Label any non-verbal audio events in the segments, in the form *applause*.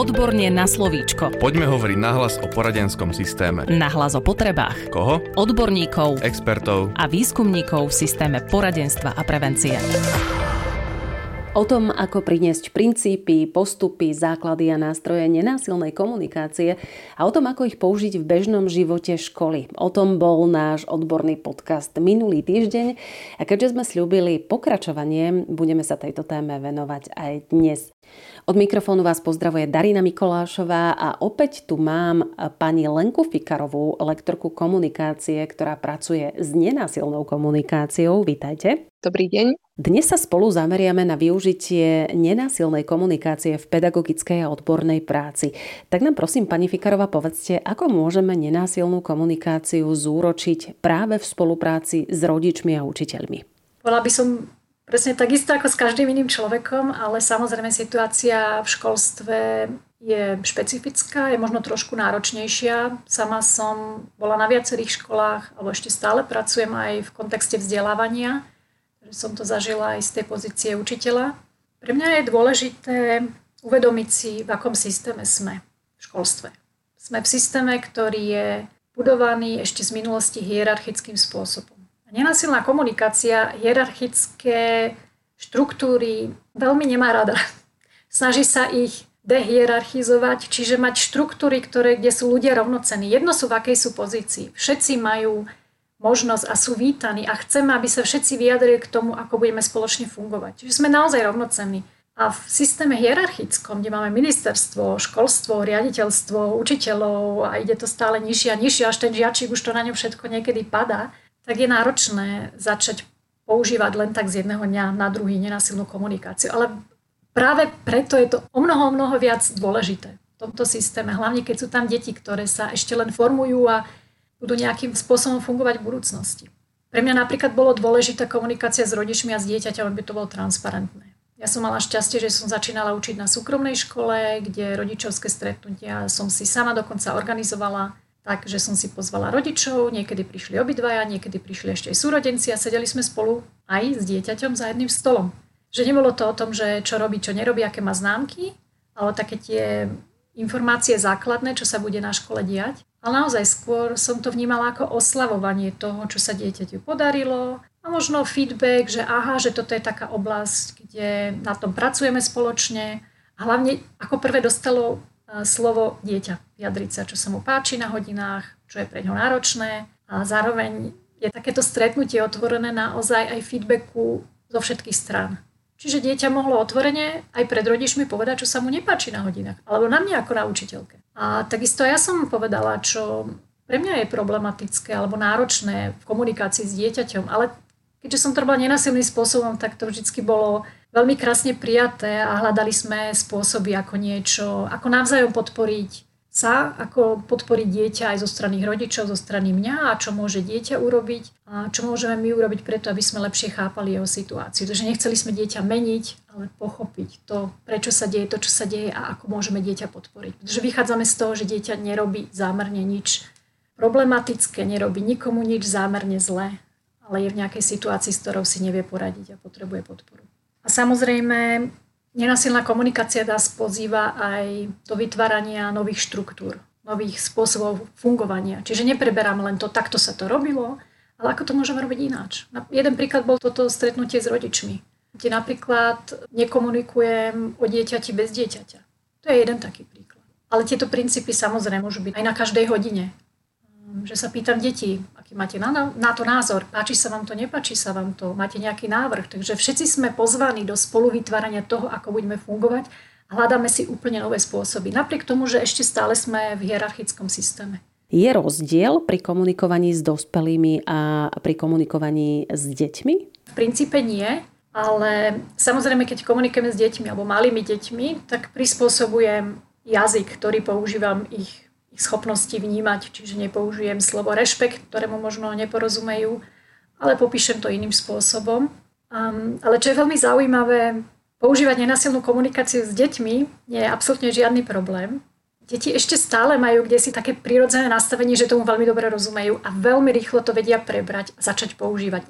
Odborne na slovíčko. Poďme hovoriť nahlas o poradenskom systéme. Nahlas o potrebách. Koho? Odborníkov Expertov. a výskumníkov v systéme poradenstva a prevencie. O tom, ako priniesť princípy, postupy, základy a nástroje nenásilnej komunikácie a o tom, ako ich použiť v bežnom živote školy. O tom bol náš odborný podcast minulý týždeň a keďže sme slúbili pokračovanie, budeme sa tejto téme venovať aj dnes. Od mikrofónu vás pozdravuje Darina Mikolášová a opäť tu mám pani Lenku Fikarovú, lektorku komunikácie, ktorá pracuje s nenásilnou komunikáciou. Vítajte. Dobrý deň. Dnes sa spolu zameriame na využitie nenásilnej komunikácie v pedagogickej a odbornej práci. Tak nám prosím, pani Fikarová, povedzte, ako môžeme nenásilnú komunikáciu zúročiť práve v spolupráci s rodičmi a učiteľmi? Bola by som presne takisto ako s každým iným človekom, ale samozrejme situácia v školstve je špecifická, je možno trošku náročnejšia. Sama som bola na viacerých školách, alebo ešte stále pracujem aj v kontexte vzdelávania že som to zažila aj z tej pozície učiteľa. Pre mňa je dôležité uvedomiť si, v akom systéme sme v školstve. Sme v systéme, ktorý je budovaný ešte z minulosti hierarchickým spôsobom. Nenasilná komunikácia hierarchické štruktúry veľmi nemá rada. Snaží sa ich dehierarchizovať, čiže mať štruktúry, ktoré, kde sú ľudia rovnocení. Jedno sú v akej sú pozícii. Všetci majú možnosť a sú vítaní a chceme, aby sa všetci vyjadrili k tomu, ako budeme spoločne fungovať. Čiže sme naozaj rovnocenní. A v systéme hierarchickom, kde máme ministerstvo, školstvo, riaditeľstvo, učiteľov a ide to stále nižšie a nižšie, až ten žiačik už to na ňom všetko niekedy padá, tak je náročné začať používať len tak z jedného dňa na druhý nenasilnú komunikáciu. Ale práve preto je to o mnoho, mnoho viac dôležité v tomto systéme, hlavne keď sú tam deti, ktoré sa ešte len formujú a budú nejakým spôsobom fungovať v budúcnosti. Pre mňa napríklad bolo dôležitá komunikácia s rodičmi a s dieťaťom, aby to bolo transparentné. Ja som mala šťastie, že som začínala učiť na súkromnej škole, kde rodičovské stretnutia som si sama dokonca organizovala tak, že som si pozvala rodičov, niekedy prišli obidvaja, niekedy prišli ešte aj súrodenci a sedeli sme spolu aj s dieťaťom za jedným stolom. Že nebolo to o tom, že čo robí, čo nerobí, aké má známky, ale také tie informácie základné, čo sa bude na škole diať. Ale naozaj skôr som to vnímala ako oslavovanie toho, čo sa dieťaťu podarilo a možno feedback, že aha, že toto je taká oblasť, kde na tom pracujeme spoločne a hlavne ako prvé dostalo slovo dieťa, vyjadriť sa, čo sa mu páči na hodinách, čo je pre ňo náročné a zároveň je takéto stretnutie otvorené naozaj aj feedbacku zo všetkých strán. Čiže dieťa mohlo otvorene aj pred rodičmi povedať, čo sa mu nepáči na hodinách, alebo na mňa ako na učiteľke. A takisto ja som povedala, čo pre mňa je problematické alebo náročné v komunikácii s dieťaťom, ale keďže som to robila nenasilným spôsobom, tak to vždy bolo veľmi krásne prijaté a hľadali sme spôsoby, ako niečo, ako navzájom podporiť sa, ako podporiť dieťa aj zo strany rodičov, zo strany mňa a čo môže dieťa urobiť a čo môžeme my urobiť preto, aby sme lepšie chápali jeho situáciu. Takže nechceli sme dieťa meniť, ale pochopiť to, prečo sa deje to, čo sa deje a ako môžeme dieťa podporiť. Pretože vychádzame z toho, že dieťa nerobí zámerne nič problematické, nerobí nikomu nič zámerne zlé, ale je v nejakej situácii, s ktorou si nevie poradiť a potrebuje podporu. Samozrejme, Nenasilná komunikácia nás pozýva aj do vytvárania nových štruktúr, nových spôsobov fungovania. Čiže nepreberám len to, takto sa to robilo, ale ako to môžeme robiť ináč. Jeden príklad bol toto stretnutie s rodičmi, kde napríklad nekomunikujem o dieťati bez dieťaťa. To je jeden taký príklad. Ale tieto princípy samozrejme môžu byť aj na každej hodine. Že sa pýtam detí, aký máte na, na to názor, páči sa vám to, nepáči sa vám to, máte nejaký návrh. Takže všetci sme pozvaní do spoluvytvárania toho, ako budeme fungovať a hľadáme si úplne nové spôsoby. Napriek tomu, že ešte stále sme v hierarchickom systéme. Je rozdiel pri komunikovaní s dospelými a pri komunikovaní s deťmi? V princípe nie, ale samozrejme, keď komunikujeme s deťmi alebo malými deťmi, tak prispôsobujem jazyk, ktorý používam ich ich schopnosti vnímať, čiže nepoužijem slovo rešpekt, ktorému možno neporozumejú, ale popíšem to iným spôsobom. Um, ale čo je veľmi zaujímavé, používať nenasilnú komunikáciu s deťmi nie je absolútne žiadny problém. Deti ešte stále majú kde si také prirodzené nastavenie, že tomu veľmi dobre rozumejú a veľmi rýchlo to vedia prebrať a začať používať.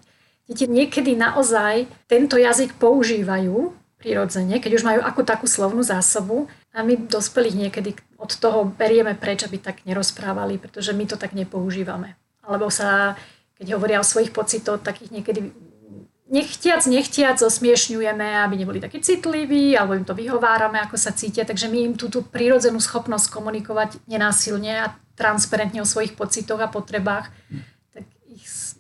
Deti niekedy naozaj tento jazyk používajú, prirodzene, keď už majú ako takú slovnú zásobu a my dospelých niekedy od toho berieme preč, aby tak nerozprávali, pretože my to tak nepoužívame. Alebo sa, keď hovoria o svojich pocitoch, tak ich niekedy nechtiac, nechtiac osmiešňujeme, aby neboli takí citliví, alebo im to vyhovárame, ako sa cítia. Takže my im túto prírodzenú schopnosť komunikovať nenásilne a transparentne o svojich pocitoch a potrebách, ich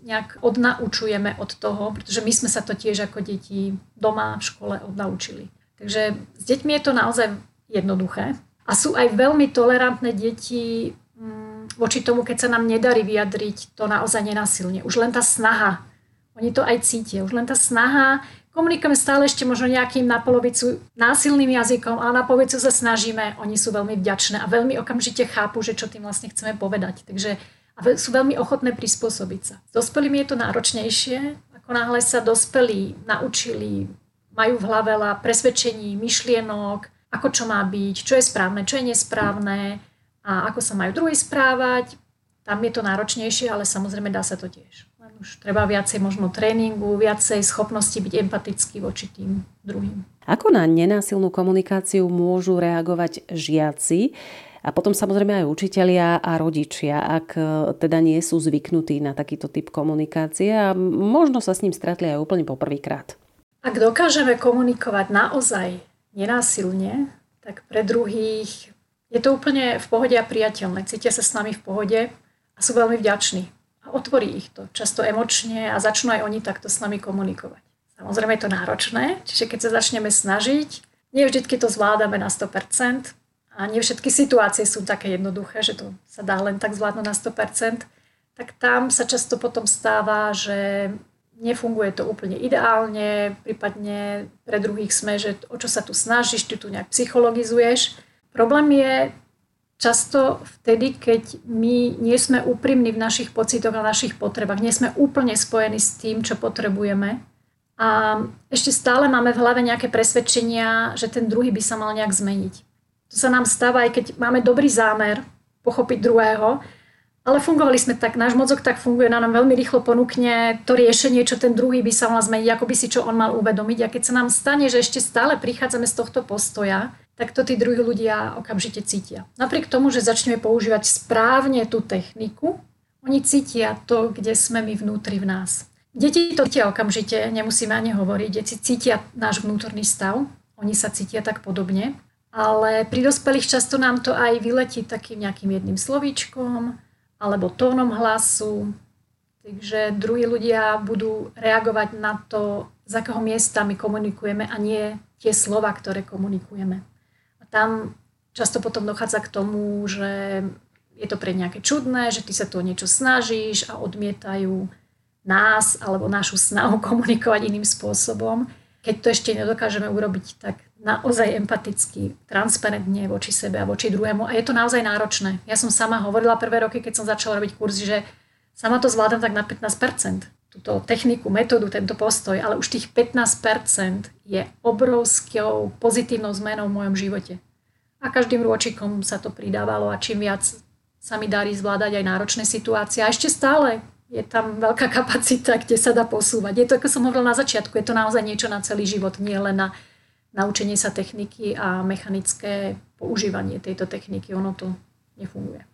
nejak odnaučujeme od toho, pretože my sme sa to tiež ako deti doma v škole odnaučili. Takže s deťmi je to naozaj jednoduché. A sú aj veľmi tolerantné deti mm, voči tomu, keď sa nám nedarí vyjadriť to naozaj nenasilne. Už len tá snaha, oni to aj cítia, už len tá snaha, komunikujeme stále ešte možno nejakým na polovicu násilným jazykom, ale na polovicu sa snažíme, oni sú veľmi vďačné a veľmi okamžite chápu, že čo tým vlastne chceme povedať. Takže a sú veľmi ochotné prispôsobiť sa. S dospelými je to náročnejšie, ako náhle sa dospelí naučili, majú v hlave veľa presvedčení, myšlienok, ako čo má byť, čo je správne, čo je nesprávne a ako sa majú druhý správať. Tam je to náročnejšie, ale samozrejme dá sa to tiež. Len už treba viacej možno tréningu, viacej schopnosti byť empatický voči tým druhým. Ako na nenásilnú komunikáciu môžu reagovať žiaci? A potom samozrejme aj učitelia a rodičia, ak e, teda nie sú zvyknutí na takýto typ komunikácie a možno sa s ním stretli aj úplne poprvýkrát. Ak dokážeme komunikovať naozaj nenásilne, tak pre druhých je to úplne v pohode a priateľné. Cítia sa s nami v pohode a sú veľmi vďační. A otvorí ich to často emočne a začnú aj oni takto s nami komunikovať. Samozrejme je to náročné, čiže keď sa začneme snažiť, nie vždy to zvládame na 100%, a nie všetky situácie sú také jednoduché, že to sa dá len tak zvládnuť na 100%, tak tam sa často potom stáva, že nefunguje to úplne ideálne, prípadne pre druhých sme, že o čo sa tu snažíš, ty tu nejak psychologizuješ. Problém je často vtedy, keď my nie sme úprimní v našich pocitoch a našich potrebách, nie sme úplne spojení s tým, čo potrebujeme. A ešte stále máme v hlave nejaké presvedčenia, že ten druhý by sa mal nejak zmeniť. To sa nám stáva, aj keď máme dobrý zámer pochopiť druhého, ale fungovali sme tak, náš mozog tak funguje, nám veľmi rýchlo ponúkne to riešenie, čo ten druhý by sa mal zmeniť, ako by si čo on mal uvedomiť. A keď sa nám stane, že ešte stále prichádzame z tohto postoja, tak to tí druhí ľudia okamžite cítia. Napriek tomu, že začneme používať správne tú techniku, oni cítia to, kde sme my vnútri v nás. Deti to cítia okamžite, nemusíme ani hovoriť. Deti cítia náš vnútorný stav, oni sa cítia tak podobne. Ale pri dospelých často nám to aj vyletí takým nejakým jedným slovíčkom alebo tónom hlasu. Takže druhí ľudia budú reagovať na to, z akého miesta my komunikujeme a nie tie slova, ktoré komunikujeme. A tam často potom dochádza k tomu, že je to pre nejaké čudné, že ty sa tu o niečo snažíš a odmietajú nás alebo našu snahu *laughs* komunikovať iným spôsobom. Keď to ešte nedokážeme urobiť tak naozaj empaticky, transparentne voči sebe a voči druhému. A je to naozaj náročné. Ja som sama hovorila prvé roky, keď som začala robiť kurzy, že sama to zvládam tak na 15%. Túto techniku, metódu, tento postoj, ale už tých 15% je obrovskou pozitívnou zmenou v mojom živote. A každým rôčikom sa to pridávalo a čím viac sa mi darí zvládať aj náročné situácie. A ešte stále je tam veľká *laughs* kapacita, kde sa dá posúvať. Je to, ako som hovorila na začiatku, je to naozaj niečo na celý život, nie len na naučenie sa techniky a mechanické používanie tejto techniky. Ono to nefunguje.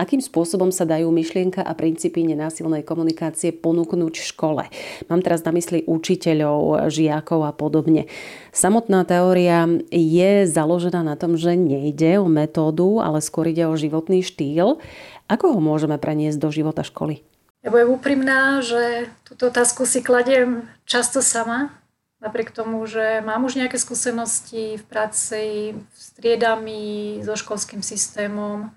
Akým spôsobom sa dajú myšlienka a princípy nenásilnej komunikácie ponúknuť v škole? Mám teraz na mysli učiteľov, žiakov a podobne. Samotná teória je založená na tom, že nejde o metódu, ale skôr ide o životný štýl. Ako ho môžeme preniesť do života školy? Ja budem úprimná, že túto otázku si kladiem často sama, napriek tomu, že mám už nejaké skúsenosti v práci s triedami, so školským systémom,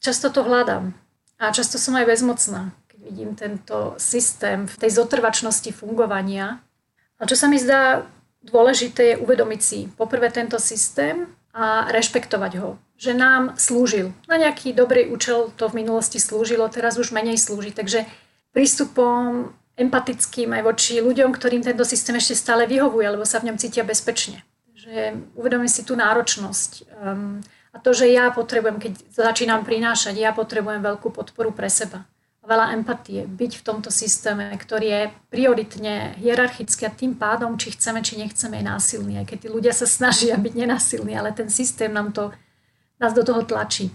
často to hľadám. A často som aj bezmocná, keď vidím tento systém v tej zotrvačnosti fungovania. A čo sa mi zdá dôležité je uvedomiť si poprvé tento systém a rešpektovať ho. Že nám slúžil. Na nejaký dobrý účel to v minulosti slúžilo, teraz už menej slúži. Takže prístupom empatickým aj voči ľuďom, ktorým tento systém ešte stále vyhovuje, alebo sa v ňom cítia bezpečne. Že uvedomím si tú náročnosť. Um, a to, že ja potrebujem, keď začínam prinášať, ja potrebujem veľkú podporu pre seba. Veľa empatie, byť v tomto systéme, ktorý je prioritne hierarchický a tým pádom, či chceme, či nechceme, je násilný. Aj keď tí ľudia sa snažia byť nenásilní, ale ten systém nám to, nás do toho tlačí.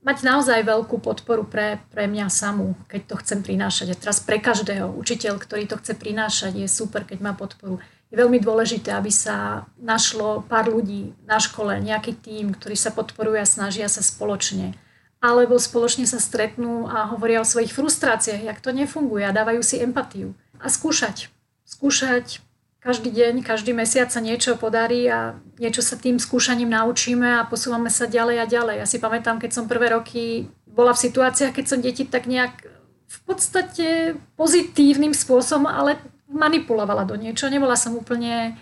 Mať naozaj veľkú podporu pre, pre mňa samú, keď to chcem prinášať. A teraz pre každého učiteľ, ktorý to chce prinášať, je super, keď má podporu. Je veľmi dôležité, aby sa našlo pár ľudí na škole, nejaký tím, ktorí sa podporujú a snažia sa spoločne alebo spoločne sa stretnú a hovoria o svojich frustráciách, jak to nefunguje a dávajú si empatiu. A skúšať. Skúšať každý deň, každý mesiac sa niečo podarí a niečo sa tým skúšaním naučíme a posúvame sa ďalej a ďalej. Ja si pamätám, keď som prvé roky bola v situáciách, keď som deti tak nejak v podstate pozitívnym spôsobom, ale manipulovala do niečo. Nebola som úplne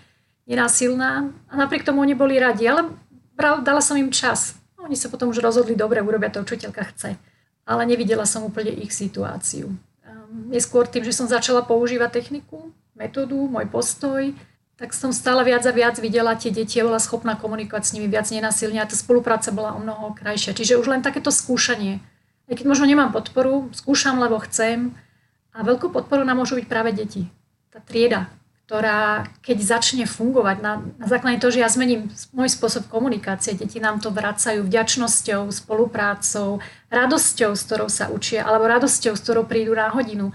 nenásilná a napriek tomu oni boli radi, ale dala som im čas. Oni sa potom už rozhodli, dobre, urobia to učiteľka chce. Ale nevidela som úplne ich situáciu. Neskôr tým, že som začala používať techniku, metódu, môj postoj, tak som stále viac a viac videla tie deti a bola schopná komunikovať s nimi viac nenasilne a tá spolupráca bola o mnoho krajšia. Čiže už len takéto skúšanie. Aj keď možno nemám podporu, skúšam, lebo chcem. A veľkú podporu nám môžu byť práve deti. Tá trieda, ktorá keď začne fungovať na, na základe toho, že ja zmením môj spôsob komunikácie, deti nám to vracajú vďačnosťou, spoluprácou, radosťou, s ktorou sa učia, alebo radosťou, s ktorou prídu na hodinu.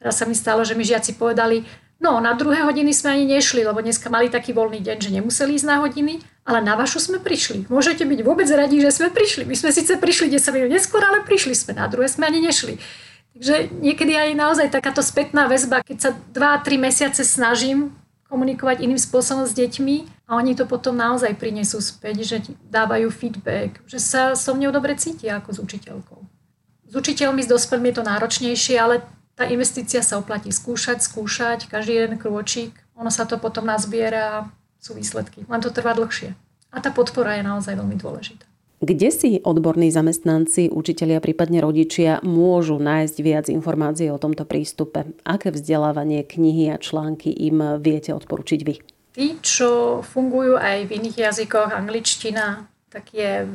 Raz sa mi stalo, že mi žiaci povedali, no na druhé hodiny sme ani nešli, lebo dneska mali taký voľný deň, že nemuseli ísť na hodiny, ale na vašu sme prišli. Môžete byť vôbec radi, že sme prišli. My sme síce prišli 10 minút neskôr, ale prišli sme. Na druhé sme ani nešli. Takže niekedy aj naozaj takáto spätná väzba, keď sa 2-3 mesiace snažím komunikovať iným spôsobom s deťmi a oni to potom naozaj prinesú späť, že dávajú feedback, že sa so mnou dobre cítia ako s učiteľkou. S učiteľmi, s dospelmi je to náročnejšie, ale tá investícia sa oplatí skúšať, skúšať, každý jeden krôčik, ono sa to potom nazbiera a sú výsledky. Len to trvá dlhšie. A tá podpora je naozaj veľmi dôležitá. Kde si odborní zamestnanci, učitelia, prípadne rodičia môžu nájsť viac informácií o tomto prístupe? Aké vzdelávanie, knihy a články im viete odporučiť vy? Tí, čo fungujú aj v iných jazykoch, angličtina, tak je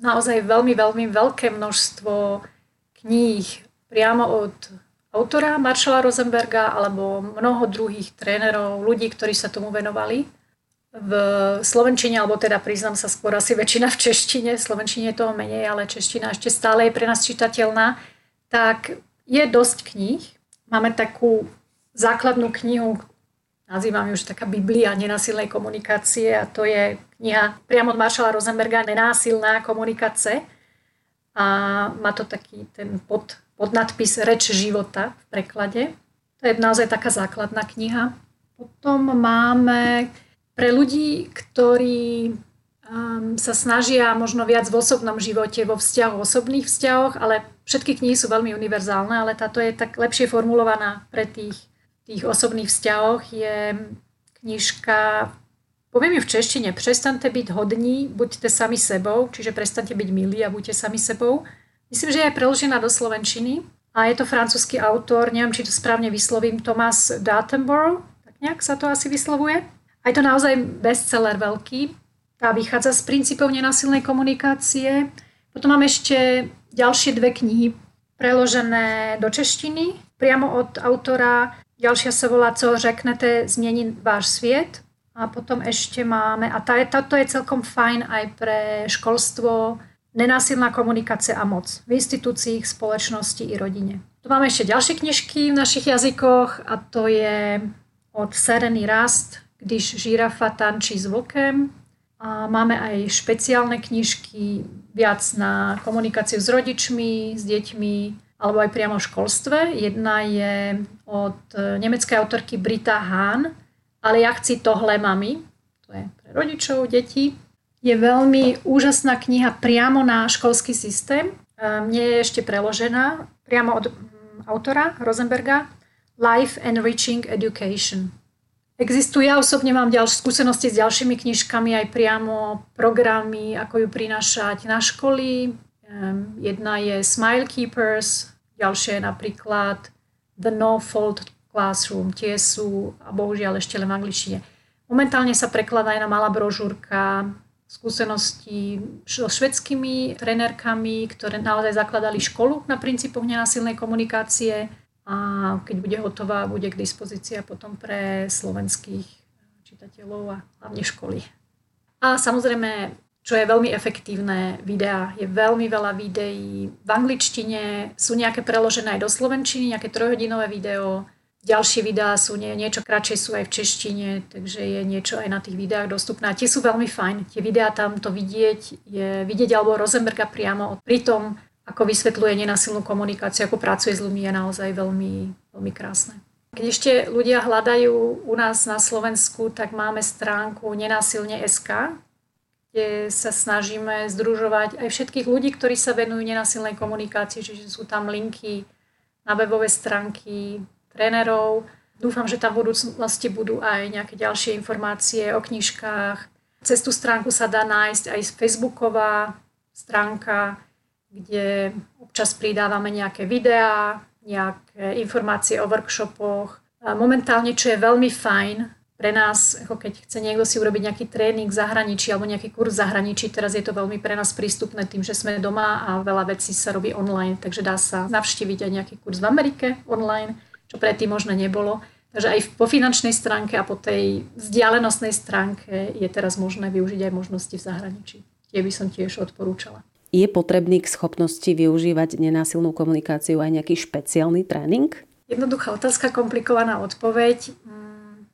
naozaj veľmi, veľmi veľké množstvo kníh priamo od autora Maršala Rosenberga alebo mnoho druhých trénerov, ľudí, ktorí sa tomu venovali v slovenčine, alebo teda priznám sa skôr asi väčšina v češtine, v slovenčine je toho menej, ale čeština ešte stále je pre nás čitateľná, tak je dosť kníh. Máme takú základnú knihu, nazývam ju už taká Biblia nenásilnej komunikácie a to je kniha priamo od Maršala Rosenberga Nenásilná komunikace a má to taký ten pod, podnadpis Reč života v preklade. To je naozaj taká základná kniha. Potom máme pre ľudí, ktorí um, sa snažia možno viac v osobnom živote, vo vzťahoch, osobných vzťahoch, ale všetky knihy sú veľmi univerzálne, ale táto je tak lepšie formulovaná pre tých, tých osobných vzťahoch. Je knižka, poviem ju v češtine, prestante byť hodní, buďte sami sebou, čiže prestante byť milí a buďte sami sebou. Myslím, že je preložená do slovenčiny a je to francúzsky autor, neviem, či to správne vyslovím, Thomas Dattenborough, tak nejak sa to asi vyslovuje. A je to naozaj bestseller veľký. Tá vychádza z princípov nenasilnej komunikácie. Potom mám ešte ďalšie dve knihy preložené do češtiny, priamo od autora. Ďalšia sa volá Co řeknete, zmení váš sviet. A potom ešte máme, a tá je, táto je celkom fajn aj pre školstvo, nenásilná komunikácia a moc v inštitúciích, spoločnosti i rodine. Tu máme ešte ďalšie knižky v našich jazykoch a to je od Serený rast, když žirafa tančí s vlkem. A máme aj špeciálne knižky viac na komunikáciu s rodičmi, s deťmi, alebo aj priamo v školstve. Jedna je od nemeckej autorky Brita Hahn, ale ja chci tohle mami. To je pre rodičov, detí. Je veľmi úžasná kniha priamo na školský systém. Nie je ešte preložená priamo od mm, autora Rosenberga. Life Enriching Education. Existuje, ja osobne mám ďalšie skúsenosti s ďalšími knižkami, aj priamo programy, ako ju prinášať na školy. Jedna je Smile Keepers, ďalšia je napríklad The No Fault Classroom. Tie sú, a bohužiaľ ešte len v angličtine. Momentálne sa prekladá aj na malá brožúrka skúsenosti so švedskými trenérkami, ktoré naozaj zakladali školu na princípoch nenásilnej komunikácie a keď bude hotová, bude k dispozícii potom pre slovenských čitateľov a hlavne školy. A samozrejme, čo je veľmi efektívne, videá. Je veľmi veľa videí v angličtine, sú nejaké preložené aj do slovenčiny, nejaké trojhodinové video, Ďalšie videá sú nie, niečo kratšie sú aj v češtine, takže je niečo aj na tých videách dostupné. A tie sú veľmi fajn. Tie videá tam to vidieť, je vidieť alebo Rosenberga priamo. Pri tom, ako vysvetľuje nenasilnú komunikáciu, ako pracuje s ľuďmi, je naozaj veľmi, veľmi krásne. Keď ešte ľudia hľadajú u nás na Slovensku, tak máme stránku nenásilne.sk, kde sa snažíme združovať aj všetkých ľudí, ktorí sa venujú nenasilnej komunikácii, čiže sú tam linky na webové stránky trénerov. Dúfam, že tam v budúcnosti budú aj nejaké ďalšie informácie o knižkách. Cez tú stránku sa dá nájsť aj Facebooková stránka, kde občas pridávame nejaké videá, nejaké informácie o workshopoch. Momentálne, čo je veľmi fajn pre nás, ako keď chce niekto si urobiť nejaký tréning v zahraničí alebo nejaký kurz v zahraničí, teraz je to veľmi pre nás prístupné tým, že sme doma a veľa vecí sa robí online, takže dá sa navštíviť aj nejaký kurz v Amerike online čo predtým možno nebolo. Takže aj po finančnej stránke a po tej vzdialenostnej stránke je teraz možné využiť aj možnosti v zahraničí. Tie by som tiež odporúčala. Je potrebný k schopnosti využívať nenásilnú komunikáciu aj nejaký špeciálny tréning? Jednoduchá otázka, komplikovaná odpoveď. Mm,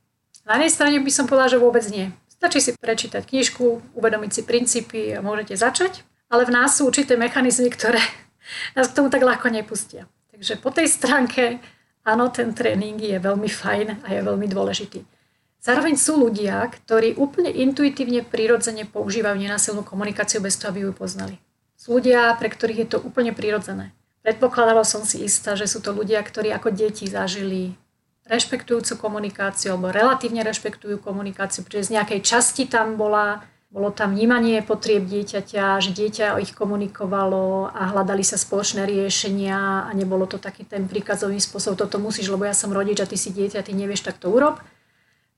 na jednej strane by som povedala, že vôbec nie. Stačí si prečítať knižku, uvedomiť si princípy a môžete začať, ale v nás sú určité mechanizmy, ktoré *laughs* nás k tomu tak ľahko nepustia. Takže po tej stránke áno, ten tréning je veľmi fajn a je veľmi dôležitý. Zároveň sú ľudia, ktorí úplne intuitívne, prirodzene používajú nenásilnú komunikáciu bez toho, aby ju poznali. Sú ľudia, pre ktorých je to úplne prirodzené. Predpokladala som si istá, že sú to ľudia, ktorí ako deti zažili rešpektujúcu komunikáciu alebo relatívne rešpektujú komunikáciu, pretože z nejakej časti tam bola bolo tam vnímanie potrieb dieťaťa, že dieťa ich komunikovalo a hľadali sa spoločné riešenia a nebolo to taký ten príkazový spôsob, toto musíš, lebo ja som rodič a ty si dieťa, ty nevieš, tak to urob.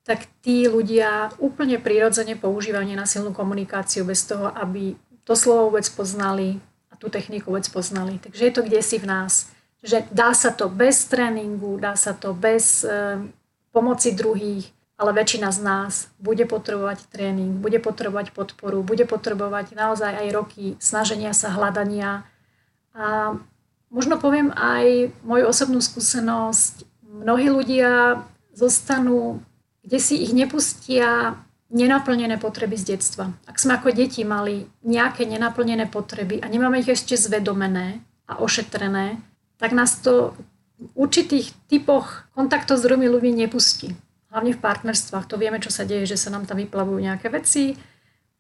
Tak tí ľudia úplne prirodzene používajú nenasilnú komunikáciu bez toho, aby to slovo vôbec poznali a tú techniku vôbec poznali. Takže je to kde si v nás. Že dá sa to bez tréningu, dá sa to bez e, pomoci druhých, ale väčšina z nás bude potrebovať tréning, bude potrebovať podporu, bude potrebovať naozaj aj roky snaženia sa, hľadania. A možno poviem aj moju osobnú skúsenosť. Mnohí ľudia zostanú, kde si ich nepustia nenaplnené potreby z detstva. Ak sme ako deti mali nejaké nenaplnené potreby a nemáme ich ešte zvedomené a ošetrené, tak nás to v určitých typoch kontaktov s druhými ľuďmi nepustí hlavne v partnerstvách. To vieme, čo sa deje, že sa nám tam vyplavujú nejaké veci,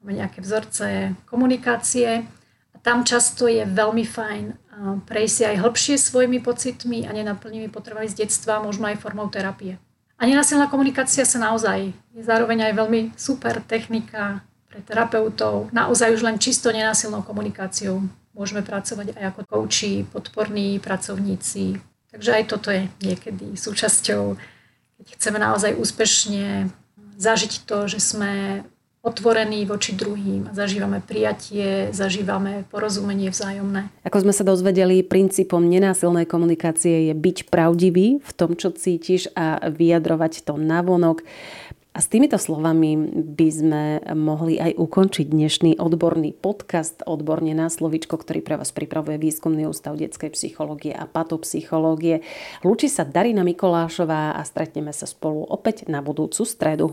máme nejaké vzorce komunikácie a tam často je veľmi fajn prejsť si aj hĺbšie svojimi pocitmi a nenaplnými potrebami z detstva, možno aj formou terapie. A nenasilná komunikácia sa naozaj je zároveň aj veľmi super technika pre terapeutov. Naozaj už len čisto nenásilnou komunikáciou môžeme pracovať aj ako kouči, podporní pracovníci. Takže aj toto je niekedy súčasťou keď chceme naozaj úspešne zažiť to, že sme otvorení voči druhým, zažívame prijatie, zažívame porozumenie vzájomné. Ako sme sa dozvedeli, princípom nenásilnej komunikácie je byť pravdivý v tom, čo cítiš a vyjadrovať to navonok. A s týmito slovami by sme mohli aj ukončiť dnešný odborný podcast Odborne na slovičko, ktorý pre vás pripravuje Výskumný ústav detskej psychológie a patopsychológie. Lúči sa Darina Mikolášová a stretneme sa spolu opäť na budúcu stredu.